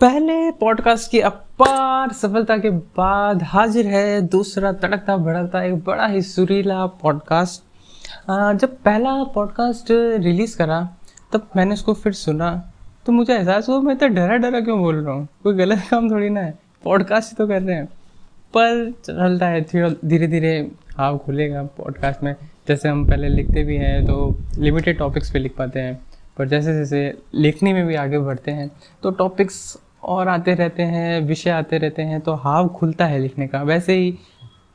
पहले पॉडकास्ट की अपार सफलता के बाद हाजिर है दूसरा तड़कता भड़कता एक बड़ा ही सुरीला पॉडकास्ट जब पहला पॉडकास्ट रिलीज़ करा, तब मैंने उसको फिर सुना। तो मुझे एहसास हुआ, मैं तो डरा डरा क्यों बोल रहा हूँ? कोई गलत काम थोड़ी ना है। पॉडकास्ट तो कर रहे हैं। पर चलता है धीरे धीरे हाँ खुलेगा पॉडकास्ट में। जैसे हम पहले लिखते भी हैं तो लिमिटेड टॉपिक्स पे लिख पाते हैं। पर जैसे जैसे लिखने में भी आगे बढ़ते हैं तो टॉपिक्स और आते रहते हैं, विषय आते रहते हैं तो हाव खुलता है लिखने का। वैसे ही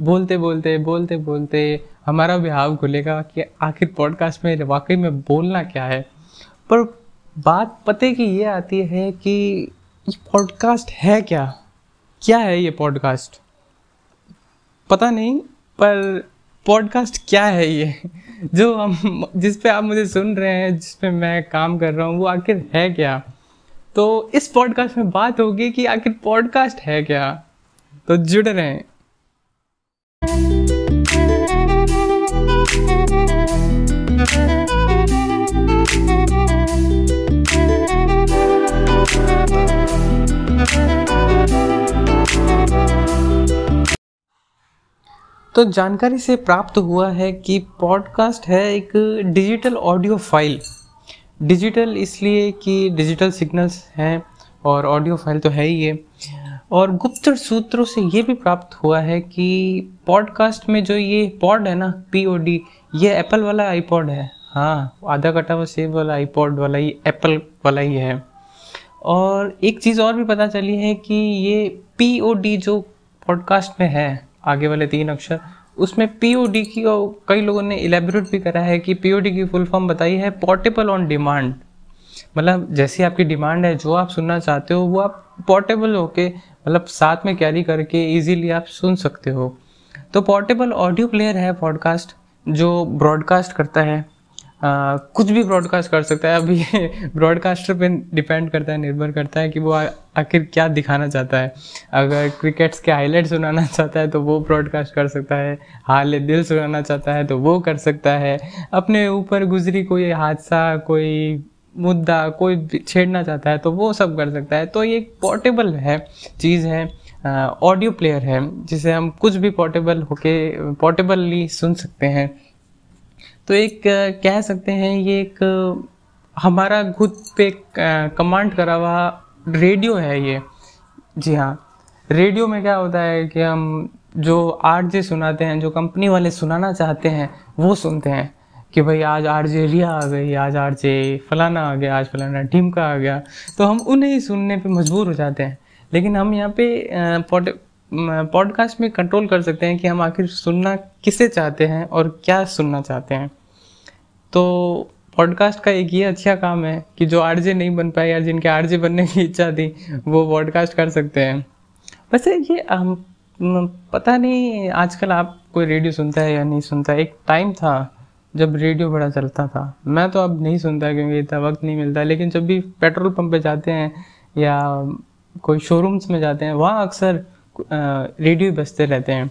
बोलते बोलते बोलते बोलते हमारा भी हाव खुलेगा कि आखिर पॉडकास्ट में वाकई में बोलना क्या है। पर बात पते की ये आती है कि ये पॉडकास्ट है क्या? क्या है ये पॉडकास्ट पता नहीं, पर पॉडकास्ट क्या है ये? जो हम, जिस पे आप मुझे सुन रहे हैं, जिस पे मैं काम कर रहा हूँ, वो आखिर है क्या? तो इस पॉडकास्ट में बात होगी कि आखिर पॉडकास्ट है क्या? तो जुड़ रहे हैं। तो जानकारी से प्राप्त हुआ है कि पॉडकास्ट है एक डिजिटल ऑडियो फ़ाइल डिजिटल इसलिए कि डिजिटल सिग्नल्स हैं और ऑडियो फ़ाइल तो है ही है और गुप्त सूत्रों से ये भी प्राप्त हुआ है कि पॉडकास्ट में जो ये पॉड है ना पी ओ डी ये एप्पल वाला आईपॉड है। हाँ आधा कटा हुआ सेब वाला आईपॉड वाला ही एप्पल वाला ही है। और एक चीज़ और भी पता चली है कि ये पी ओ डी जो पॉडकास्ट में है, आगे वाले तीन अक्षर उसमें पीओडी की और कई लोगों ने इलेबोरेट भी करा है कि पीओडी की फुल फॉर्म बताई है पोर्टेबल ऑन डिमांड मतलब जैसी आपकी डिमांड है, जो आप सुनना चाहते हो, वो आप पोर्टेबल होके मतलब साथ में कैरी करके इजीली आप सुन सकते हो. तो पोर्टेबल ऑडियो प्लेयर है पॉडकास्ट जो ब्रॉडकास्ट करता है. आ, कुछ भी ब्रॉडकास्ट कर सकता है। अभी ब्रॉडकास्टर पे डिपेंड करता है निर्भर करता है कि वो आखिर क्या दिखाना चाहता है। अगर क्रिकेट्स के हाईलाइट सुनाना चाहता है तो वो ब्रॉडकास्ट कर सकता है। हाल दिल सुनाना चाहता है तो वो कर सकता है। अपने ऊपर गुजरी कोई हादसा कोई मुद्दा कोई छेड़ना चाहता है तो वो सब कर सकता है। तो ये एक पोर्टेबल है चीज़ है ऑडियो प्लेयर है जिसे हम कुछ भी पोर्टेबल होके पोर्टेबली सुन सकते हैं। तो एक कह सकते हैं, ये एक हमारा खुद पे कमांड करा हुआ रेडियो है ये। जी हाँ रेडियो में क्या होता है कि हम जो आर जे सुनाते हैं, जो कंपनी वाले सुनाना चाहते हैं, वो सुनते हैं कि भाई आज आर जे रिया आ गई, आज आर जे फलाना आ गया, आज फलाना ढीमका आ गया। तो हम उन्हें ही सुनने पे मजबूर हो जाते हैं। लेकिन हम यहाँ पे पॉडकास्ट में कंट्रोल कर सकते हैं कि हम आखिर सुनना किसे चाहते हैं और क्या सुनना चाहते हैं। तो पॉडकास्ट का एक ये अच्छा काम है कि जो आरजे नहीं बन पाए या जिनके आरजे बनने की इच्छा थी, वो पॉडकास्ट कर सकते हैं। वैसे ये, हम पता नहीं आजकल आप कोई रेडियो सुनता है या नहीं सुनता। एक टाइम था जब रेडियो बड़ा चलता था। मैं तो अब नहीं सुनता क्योंकि इतना वक्त नहीं मिलता, लेकिन जब भी पेट्रोल पंप पे जाते हैं या कोई शोरूम्स में जाते हैं, वहाँ अक्सर रेडियो बजते रहते हैं।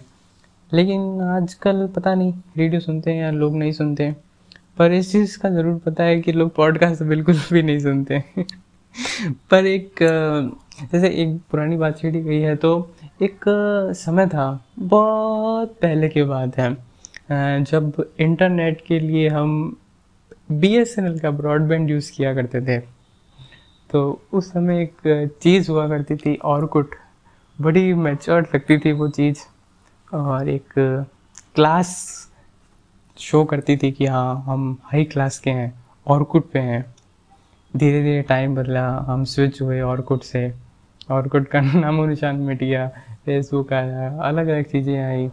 लेकिन आजकल पता नहीं, रेडियो सुनते हैं या लोग नहीं सुनते हैं। पर इस चीज़ का ज़रूर पता है कि लोग पॉडकास्ट बिल्कुल भी नहीं सुनते पर एक जैसे एक पुरानी बात छेड़ी गई है तो एक समय था, बहुत पहले की बात है। जब इंटरनेट के लिए हम बीएसएनएल का ब्रॉडबैंड यूज़ किया करते थे तो उस समय एक चीज़ हुआ करती थी, ऑर्कुट। बड़ी मैच्योर लगती थी वो चीज़। और एक क्लास शो करती थी कि हाँ हम हाई क्लास के हैं ऑर्कुट पे हैं। धीरे धीरे टाइम बदला, हम स्विच हुए ऑर्कुट से। ऑर्कुट का नामो निशान मिट गया फेसबुक आया अलग अलग चीज़ें आई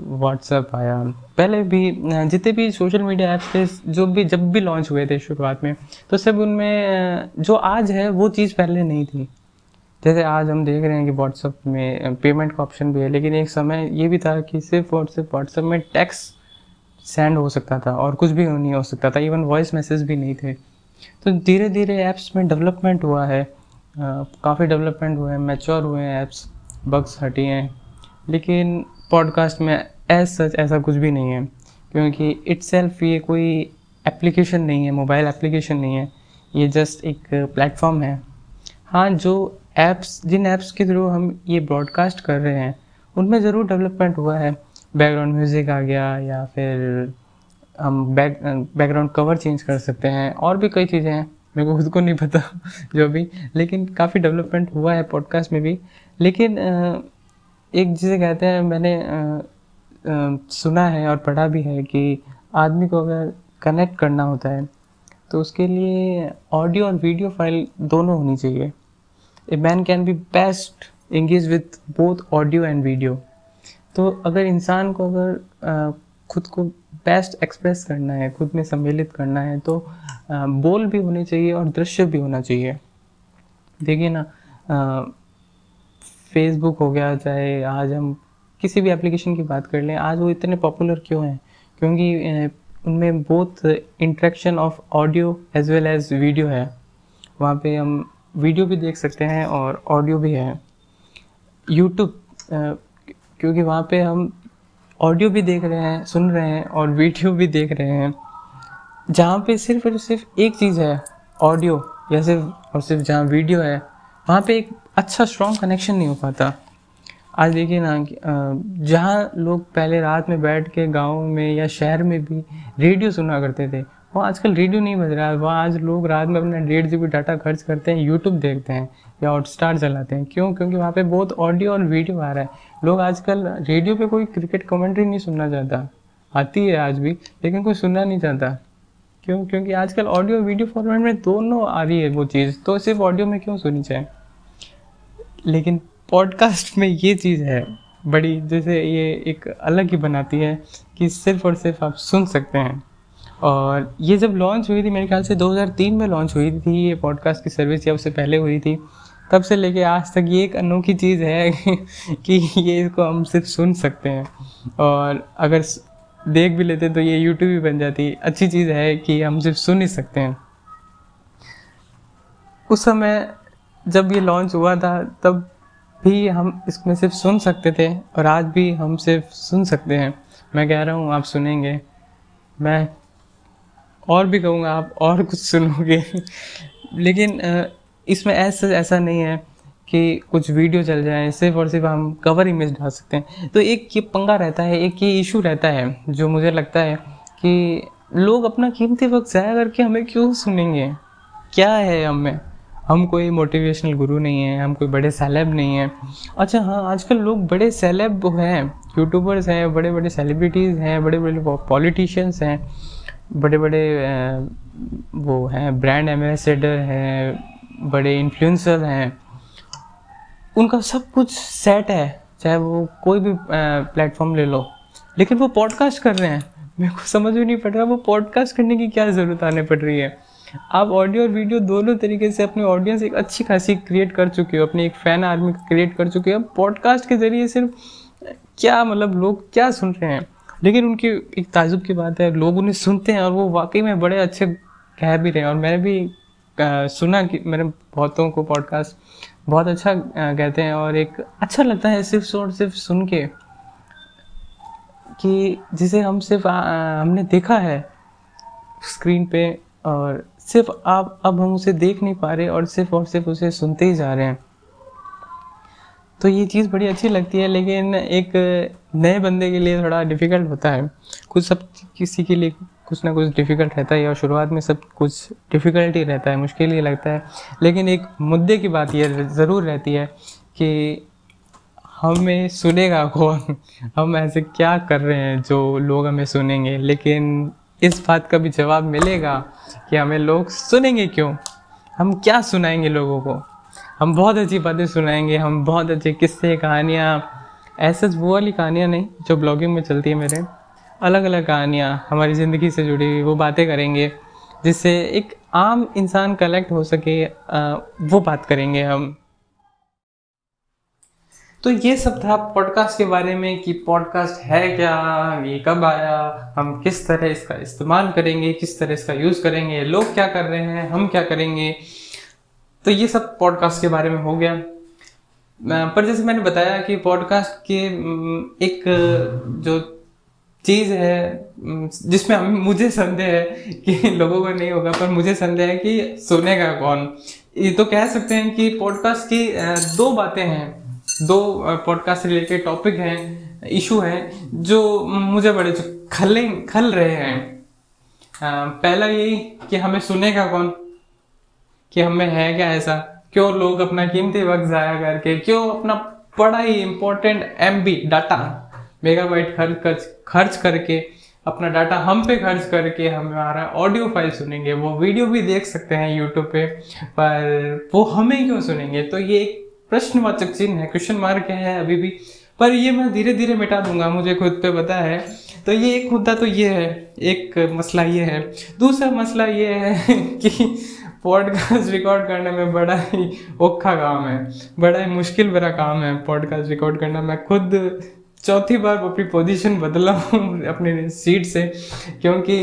व्हाट्सअप आया। पहले भी, जितने भी सोशल मीडिया ऐप्स थे, जो भी, जब भी लॉन्च हुए थे शुरुआत में तो सब उनमें, जो आज है, वो चीज़ पहले नहीं थी। जैसे आज हम देख रहे हैं कि व्हाट्सअप में पेमेंट का ऑप्शन भी है, लेकिन एक समय ये भी था कि सिर्फ़ और सिर्फ़ व्हाट्सअप में टैक्स सेंड हो सकता था और कुछ भी नहीं हो सकता था इवन वॉइस मैसेज भी नहीं थे। तो धीरे धीरे ऐप्स में डेवलपमेंट हुआ है काफ़ी डेवलपमेंट हुए हैं मेच्योर हुए हैं ऐप्स बग्स हटी हैं, लेकिन पॉडकास्ट में एज सच ऐसा कुछ भी नहीं है, क्योंकि इट सेल्फ ये कोई एप्लीकेशन नहीं है मोबाइल एप्लीकेशन नहीं है, ये जस्ट एक प्लेटफॉर्म है। हाँ जो ऐप्स जिन ऐप्स के थ्रू हम ये ब्रॉडकास्ट कर रहे हैं, उनमें ज़रूर डेवलपमेंट हुआ है। बैकग्राउंड म्यूज़िक आ गया या फिर हम बैक बैकग्राउंड कवर चेंज कर सकते हैं, और भी कई चीज़ें हैं। मेरे को खुद को नहीं पता जो भी, लेकिन काफ़ी डेवलपमेंट हुआ है पॉडकास्ट में भी। लेकिन एक जिसे कहते हैं, मैंने सुना है और पढ़ा भी है कि आदमी को अगर कनेक्ट करना होता है तो उसके लिए ऑडियो और वीडियो फ़ाइल दोनों होनी चाहिए। A man can be best engage with both audio and video तो अगर इंसान को अगर खुद को बेस्ट एक्सप्रेस करना है, खुद में सम्मिलित करना है तो बोल भी होने चाहिए और दृश्य भी होना चाहिए। देखिए ना फेसबुक हो गया, चाहे आज हम किसी भी एप्लीकेशन की बात कर लें, आज वो इतने पॉपुलर क्यों हैं? क्योंकि उनमें both interaction of audio as well as video है। वहाँ पे हम वीडियो भी देख सकते हैं और ऑडियो भी है। यूट्यूब क्योंकि वहाँ पे हम ऑडियो भी देख रहे हैं, सुन रहे हैं और वीडियो भी देख रहे हैं। जहाँ पे सिर्फ़ और सिर्फ़ एक चीज़ है, ऑडियो, या सिर्फ़ और सिर्फ़ जहाँ वीडियो है, वहाँ पे एक अच्छा स्ट्रॉन्ग कनेक्शन नहीं हो पाता। आज देखिए ना जहाँ लोग पहले रात में बैठ के गाँव में या शहर में भी रेडियो सुना करते थे वो आजकल रेडियो नहीं बज रहा है। वहाँ आज लोग रात में अपना डेढ़ जी डाटा खर्च करते हैं यूट्यूब देखते हैं या हॉटस्टार चलाते हैं। क्यों? क्योंकि वहाँ पे बहुत ऑडियो और वीडियो आ रहा है। लोग आजकल रेडियो पे कोई क्रिकेट कमेंट्री नहीं सुनना चाहता। आती है आज भी, लेकिन कोई सुनना नहीं चाहता। क्यों? क्योंकि आजकल ऑडियो वीडियो फॉर्मेट में दोनों आ रही है वो चीज़। तो सिर्फ़ ऑडियो में क्यों सुनी चाहे लेकिन पॉडकास्ट में ये चीज़ है, बड़ी, जैसे ये एक अलग ही बनाती है कि सिर्फ़ और सिर्फ़ आप सुन सकते हैं। और ये जब लॉन्च हुई थी, मेरे ख्याल से 2003 में लॉन्च हुई थी ये पॉडकास्ट की सर्विस या उससे पहले हुई थी। तब से लेके आज तक ये एक अनोखी चीज़ है कि ये इसको हम सिर्फ़ सुन सकते हैं। और अगर देख भी लेते तो ये यूट्यूब भी बन जाती। अच्छी चीज़ है कि हम सिर्फ़ सुन ही सकते हैं। उस समय जब ये लॉन्च हुआ था, तब भी हम इसमें सिर्फ़ सुन सकते थे और आज भी हम सिर्फ़ सुन सकते हैं। मैं कह रहा हूँ, आप सुनेंगे। मैं और भी कहूँगा, आप और कुछ सुनोगे। लेकिन इसमें ऐसा ऐसा नहीं है कि कुछ वीडियो चल जाए, सिर्फ़ और सिर्फ़ हम कवर इमेज डाल सकते हैं। तो एक ये पंगा रहता है, एक ये इशू रहता है, जो मुझे लगता है कि लोग अपना कीमती वक्त ज़ाया करके हमें क्यों सुनेंगे? क्या है हमें हम कोई मोटिवेशनल गुरु नहीं है, हम कोई बड़े सेलेब नहीं हैं। अच्छा हाँ आजकल लोग बड़े सेलेब हैं यूट्यूबर्स हैं बड़े बड़े सेलिब्रिटीज़ हैं बड़े बड़े पॉलिटिशियंस हैं। बड़े बड़े वो हैं ब्रांड एम्बेसडर हैं, बड़े इन्फ्लुएंसर हैं। उनका सब कुछ सेट है, चाहे वो कोई भी प्लेटफॉर्म ले लो। लेकिन वो पॉडकास्ट कर रहे हैं। मेरे को समझ में नहीं पड़ रहा, वो पॉडकास्ट करने की क्या ज़रूरत आने पड़ रही है? आप ऑडियो और वीडियो दोनों तरीके से अपने ऑडियंस एक अच्छी खासी क्रिएट कर चुके हो, अपनी एक फ़ैन आर्मी क्रिएट कर चुके हो। पॉडकास्ट के ज़रिए सिर्फ़ क्या मतलब लोग क्या सुन रहे हैं? लेकिन उनकी एक ताजुब की बात है लोग उन्हें सुनते हैं और वो वाकई में बड़े अच्छे कह भी रहे हैं। और मैंने भी आ, सुना कि मैंने बहुतों को पॉडकास्ट बहुत अच्छा आ, कहते हैं और एक अच्छा लगता है सिर्फ़ और सिर्फ़ सुन के कि जिसे हम सिर्फ़ आ, हमने देखा है स्क्रीन पे और सिर्फ़ आप अब हम उसे देख नहीं पा रहे और सिर्फ़ और सिर्फ़ उसे सुनते ही जा रहे हैं। तो ये चीज़ बड़ी अच्छी लगती है, लेकिन एक नए बंदे के लिए थोड़ा डिफ़िकल्ट होता है। कुछ सब किसी के लिए कुछ ना कुछ डिफ़िकल्ट रहता है और शुरुआत में सब कुछ डिफ़िकल्ट ही रहता है, मुश्किल ही लगता है। लेकिन एक मुद्दे की बात यह ज़रूर रहती है कि हमें सुनेगा कौन? हम ऐसे क्या कर रहे हैं जो लोग हमें सुनेंगे? लेकिन इस बात का भी जवाब मिलेगा कि हमें लोग सुनेंगे क्यों? हम क्या सुनाएँगे लोगों को? हम बहुत अच्छी बातें सुनाएँगे हम बहुत अच्छे किस्से कहानियाँ। ऐसे वो वाली कहानियाँ नहीं जो ब्लॉगिंग में चलती है मेरे। अलग अलग कहानियाँ हमारी ज़िंदगी से जुड़ी हुई वो बातें करेंगे जिससे एक आम इंसान कलेक्ट हो सके आ, वो बात करेंगे हम। तो ये सब था पॉडकास्ट के बारे में कि पॉडकास्ट है क्या ये कब आया हम किस तरह इसका इस्तेमाल करेंगे किस तरह इसका यूज़ करेंगे लोग क्या कर रहे हैं हम क्या करेंगे। तो ये सब पॉडकास्ट के बारे में हो गया। पर जैसे मैंने बताया कि पॉडकास्ट के एक जो चीज़ है जिसमें हम मुझे संदेह है कि लोगों को नहीं होगा पर मुझे संदेह है कि सुनेगा कौन? ये तो कह सकते हैं कि पॉडकास्ट की दो बातें हैं। दो पॉडकास्ट रिलेटेड टॉपिक हैं इशू हैं जो मुझे बड़े खले खल रहे हैं। पहला यही कि हमें सुनेगा कौन? कि हमें है क्या ऐसा? क्यों लोग अपना कीमती वक्त ज़ाया करके, क्यों अपना बड़ा ही important M B data megabyte खर्च खर्च करके, अपना डाटा हम पे खर्च करके हमारा ऑडियो फ़ाइल सुनेंगे, वो वीडियो भी देख सकते हैं यूट्यूब पे, पर वो हमें क्यों सुनेंगे? तो ये एक प्रश्नवाचक चिन्ह है क्वेश्चन मार्क है अभी भी, पर ये मैं धीरे धीरे मिटा दूँगा, मुझे खुद पे पता है। तो ये एक मुद्दा तो ये है, एक मसला ये है। दूसरा मसला ये है कि पॉडकास्ट रिकॉर्ड करने में बड़ा ही औखा काम है, बड़ा ही मुश्किल भरा काम है पॉडकास्ट रिकॉर्ड करना। मैं खुद चौथी बार अपनी पोजीशन बदला हूँ अपनी सीट से, क्योंकि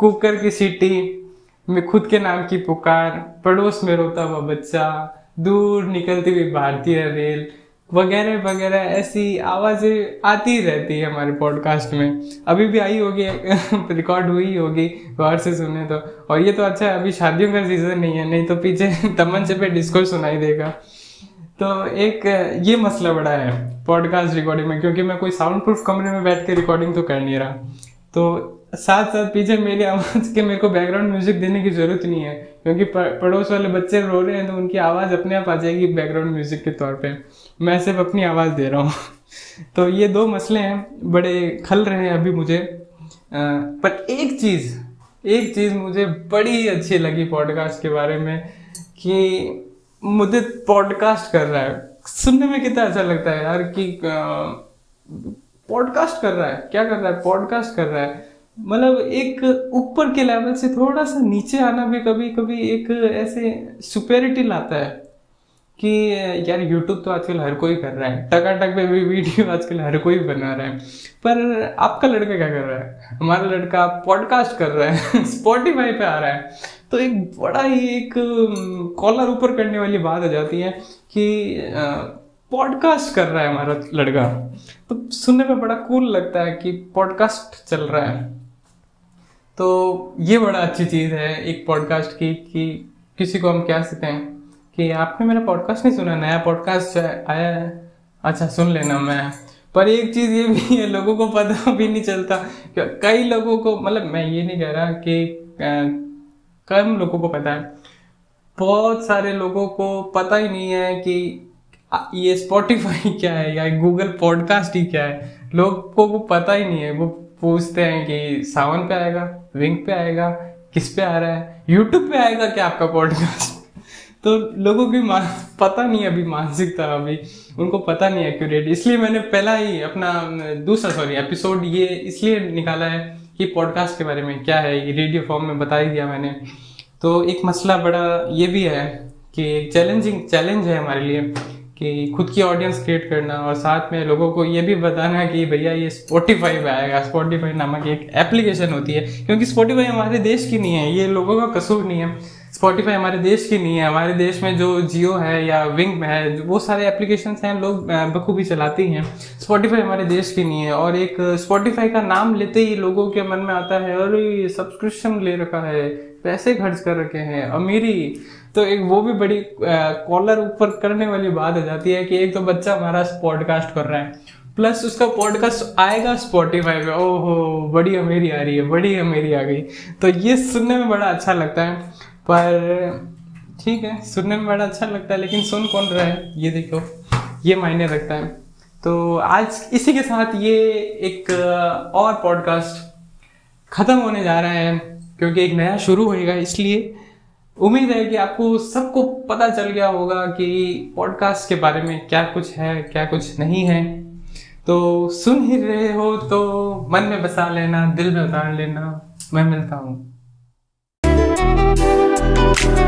कुकर की सीटी, में खुद के नाम की पुकार, पड़ोस में रोता हुआ बच्चा, दूर निकलती हुई भारतीय रेल वगैरह वगैरह, ऐसी आवाज़ें आती रहती है हमारे पॉडकास्ट में। अभी भी आई होगी रिकॉर्ड हुई होगी, गौर से सुने तो। और ये तो अच्छा है, अभी शादियों का सीज़न नहीं है, नहीं तो पीछे तमंचे पे डिस्को सुनाई देगा। तो एक, ये मसला बड़ा है पॉडकास्ट रिकॉर्डिंग में, क्योंकि मैं कोई साउंड प्रूफ कमरे में बैठ के रिकॉर्डिंग तो कर नहीं रहा। तो साथ साथ पीछे मेरी आवाज़ के मेरे को बैकग्राउंड म्यूज़िक देने की ज़रूरत नहीं है क्योंकि पड़ोस वाले बच्चे रो रहे हैं तो उनकी आवाज़ अपने आप आ जाएगी बैकग्राउंड म्यूज़िक के तौर पे। मैं सिर्फ़ अपनी आवाज़ दे रहा हूँ। तो ये दो मसले हैं बड़े खल रहे हैं अभी मुझे। आ, पर एक चीज़ एक चीज़ मुझे बड़ी अच्छी लगी पॉडकास्ट के बारे में कि मुझे पॉडकास्ट कर रहा है। सुनने में कितना अच्छा लगता है यार कि पॉडकास्ट कर रहा है क्या कर रहा है? पॉडकास्ट कर रहा है। मतलब एक ऊपर के लेवल से थोड़ा सा नीचे आना भी कभी कभी एक ऐसे सुपेरिटी लाता है कि, यार यूट्यूब तो आजकल हर कोई कर रहा है। टकाटक पे भी वीडियो आजकल हर कोई बना रहा है। पर आपका लड़का क्या कर रहा है? हमारा लड़का पॉडकास्ट कर रहा है स्पॉटिफाई पे आ रहा है। तो एक बड़ा ही एक कॉलर ऊपर करने वाली बात हो जाती है कि पॉडकास्ट कर रहा है हमारा लड़का। तो सुनने में बड़ा कूल लगता है कि पॉडकास्ट चल रहा है। तो ये बड़ा अच्छी चीज़ है एक पॉडकास्ट की, कि किसी को हम क्या हैं कि आपने मेरा पॉडकास्ट नहीं सुना, नया पॉडकास्ट आया है। अच्छा सुन लेना मैं। पर एक चीज़ ये भी है, लोगों को पता भी नहीं चलता कई लोगों को मतलब मैं ये नहीं कह रहा कि कम लोगों को पता है। बहुत सारे लोगों को पता ही नहीं है कि ये स्पॉटिफाई क्या है या गूगल पॉडकास्ट ही क्या है। लोगों को पता ही नहीं है, वो पूछते हैं कि सावन पे आएगा। विंग पे आएगा, किस पे आ रहा है? यूट्यूब पे आएगा क्या आपका पॉडकास्ट तो लोगों की पता नहीं अभी मानसिकता अभी, उनको पता नहीं एक्यूरेट इसलिए मैंने पहला ही अपना, दूसरा सॉरी एपिसोड ये इसलिए निकाला है कि पॉडकास्ट के बारे में क्या है रेडियो फॉर्म में बता ही दिया मैंने। तो एक मसला बड़ा ये भी है कि चैलेंजिंग चैलेंज है हमारे लिए। कि खुद की ऑडियंस क्रिएट करना और साथ में लोगों को ये भी बताना कि भैया ये स्पॉटिफाई पे आएगा। स्पॉटिफाई नामक एक एप्लीकेशन होती है, क्योंकि स्पॉटिफाई हमारे देश की नहीं है, ये लोगों का कसूर नहीं है। स्पॉटिफाई हमारे देश की नहीं है, हमारे देश में जो जियो है या विंग है वो सारे एप्लीकेशन हैं, लोग बखूबी चलाती हैं स्पॉटिफाई हमारे देश की नहीं है और एक स्पॉटिफाई का नाम लेते ही लोगों के मन में आता है, अरे सब्सक्रिप्शन ले रखा है, पैसे खर्च कर रखे हैं, अमीरी। तो एक वो भी बड़ी कॉलर ऊपर करने वाली बात हो जाती है कि एक तो बच्चा हमारा पॉडकास्ट कर रहा है प्लस उसका पॉडकास्ट आएगा स्पॉटिफाई पे। ओहो, बड़ी अमेरी आ रही है, बड़ी अमेरी आ गई। तो ये सुनने में बड़ा अच्छा लगता है। पर ठीक है, सुनने में बड़ा अच्छा लगता है, लेकिन सुन कौन रहा है? ये देखो, ये मायने रखता है। तो आज इसी के साथ ये एक और पॉडकास्ट खत्म होने जा रहा है, क्योंकि एक नया शुरू होएगा, इसलिए उम्मीद है कि आपको सबको पता चल गया होगा कि पॉडकास्ट के बारे में क्या कुछ है, क्या कुछ नहीं है। तो सुन ही रहे हो तो मन में बसा लेना, दिल में उतार लेना, मैं मिलता हूँ।